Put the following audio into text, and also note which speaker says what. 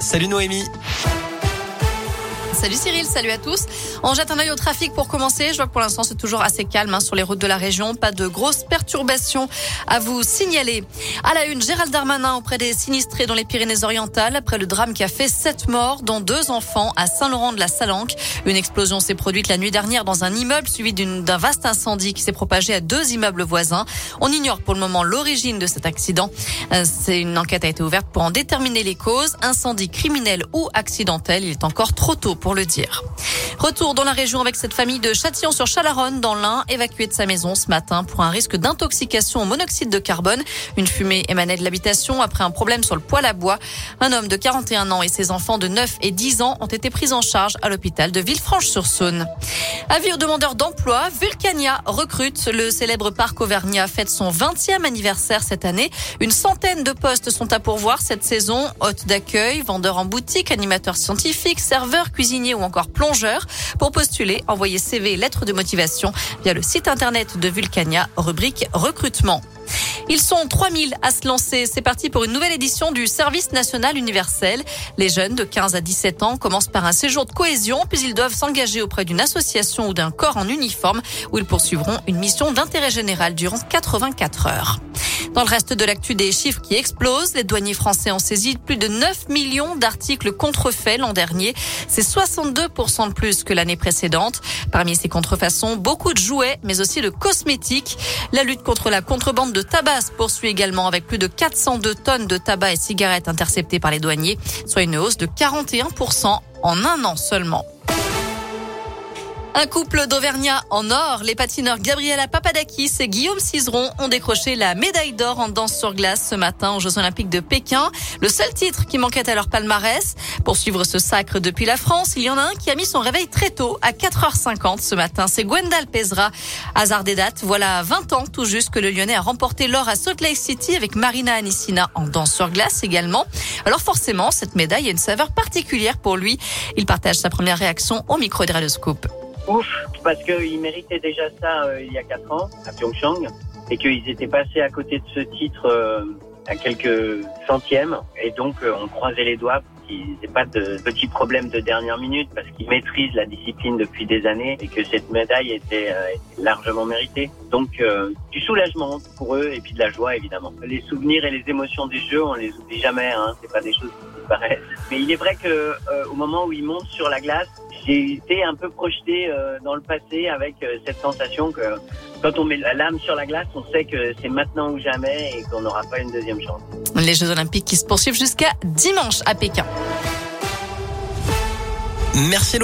Speaker 1: Salut Noémie.
Speaker 2: Salut Cyril, salut à tous. On jette un œil au trafic pour commencer. Je vois que pour l'instant c'est toujours assez calme hein, sur les routes de la région. Pas de grosses perturbations à vous signaler. À la une, Gérald Darmanin auprès des sinistrés dans les Pyrénées-Orientales après le drame qui a fait sept morts, dont deux enfants à Saint-Laurent de la Salanque. Une explosion s'est produite la nuit dernière dans un immeuble suivi d'un vaste incendie qui s'est propagé à deux immeubles voisins. On ignore pour le moment l'origine de cet accident. Euh, c'est une enquête a été ouverte pour en déterminer les causes. Incendie criminel ou accidentel. Il est encore trop tôt pour le dire. Retour dans la région avec cette famille de Châtillon-sur-Chalaronne dans l'Ain, évacuée de sa maison ce matin pour un risque d'intoxication au monoxyde de carbone. Une fumée émanait de l'habitation après un problème sur le poêle à bois. Un homme de 41 ans et ses enfants de 9 et 10 ans ont été pris en charge à l'hôpital de Villefranche-sur-Saône. Avis aux demandeurs d'emploi, Vulcania recrute. Le célèbre parc Auvergnat fête son 20e anniversaire cette année. Une centaine de postes sont à pourvoir cette saison. Hôte d'accueil, vendeur en boutique, animateur scientifique, serveur, ou encore plongeur. Pour postuler, envoyez CV et de motivation via le site internet de Vulcania, rubrique recrutement. Ils sont 3000 à se lancer. C'est parti pour une nouvelle édition du service national universel. Les jeunes de 15 à 17 ans commencent par un séjour de cohésion, puis ils doivent s'engager auprès d'une association ou d'un corps en uniforme où ils poursuivront une mission d'intérêt général durant 84 heures. Dans le reste de l'actu, des chiffres qui explosent. Les douaniers français ont saisi plus de 9 millions d'articles contrefaits l'an dernier. C'est 62% de plus que l'année précédente. Parmi ces contrefaçons, beaucoup de jouets, mais aussi de cosmétiques. La lutte contre la contrebande de tabac se poursuit également avec plus de 402 tonnes de tabac et cigarettes interceptées par les douaniers, soit une hausse de 41% en un an seulement. Un couple d'Auvergnat en or, les patineurs Gabriela Papadakis et Guillaume Cizeron ont décroché la médaille d'or en danse sur glace ce matin aux Jeux Olympiques de Pékin. Le seul titre qui manquait à leur palmarès. Pour suivre ce sacre depuis la France, il y en a un qui a mis son réveil très tôt, à 4h50 ce matin. C'est Gwendal Pezra. Hasard des dates, voilà 20 ans tout juste que le Lyonnais a remporté l'or à Salt Lake City avec Marina Anissina en danse sur glace également. Alors forcément, cette médaille a une saveur particulière pour lui. Il partage sa première réaction au micro de Radioscope
Speaker 3: ouf parce qu'ils méritaient déjà ça euh, il y a quatre ans à Pyeongchang et qu'ils étaient passés à côté de ce titre euh, à quelques centièmes et donc euh, on croisait les doigts qu'ils n'aient pas de petits problèmes de dernière minute parce qu'ils maîtrisent la discipline depuis des années et que cette médaille était, largement méritée. Donc du soulagement pour eux et puis de la joie évidemment. Les souvenirs et les émotions des jeux, on les oublie jamais. Hein. C'est pas des choses qui disparaissent. Mais il est vrai que au moment où ils montent sur la glace, j'ai été un peu projeté euh, dans le passé avec euh, cette sensation que quand on met la lame sur la glace, on sait que c'est maintenant ou jamais et qu'on n'aura pas une deuxième chance.
Speaker 2: Les Jeux Olympiques qui se poursuivent jusqu'à dimanche à Pékin.
Speaker 1: Merci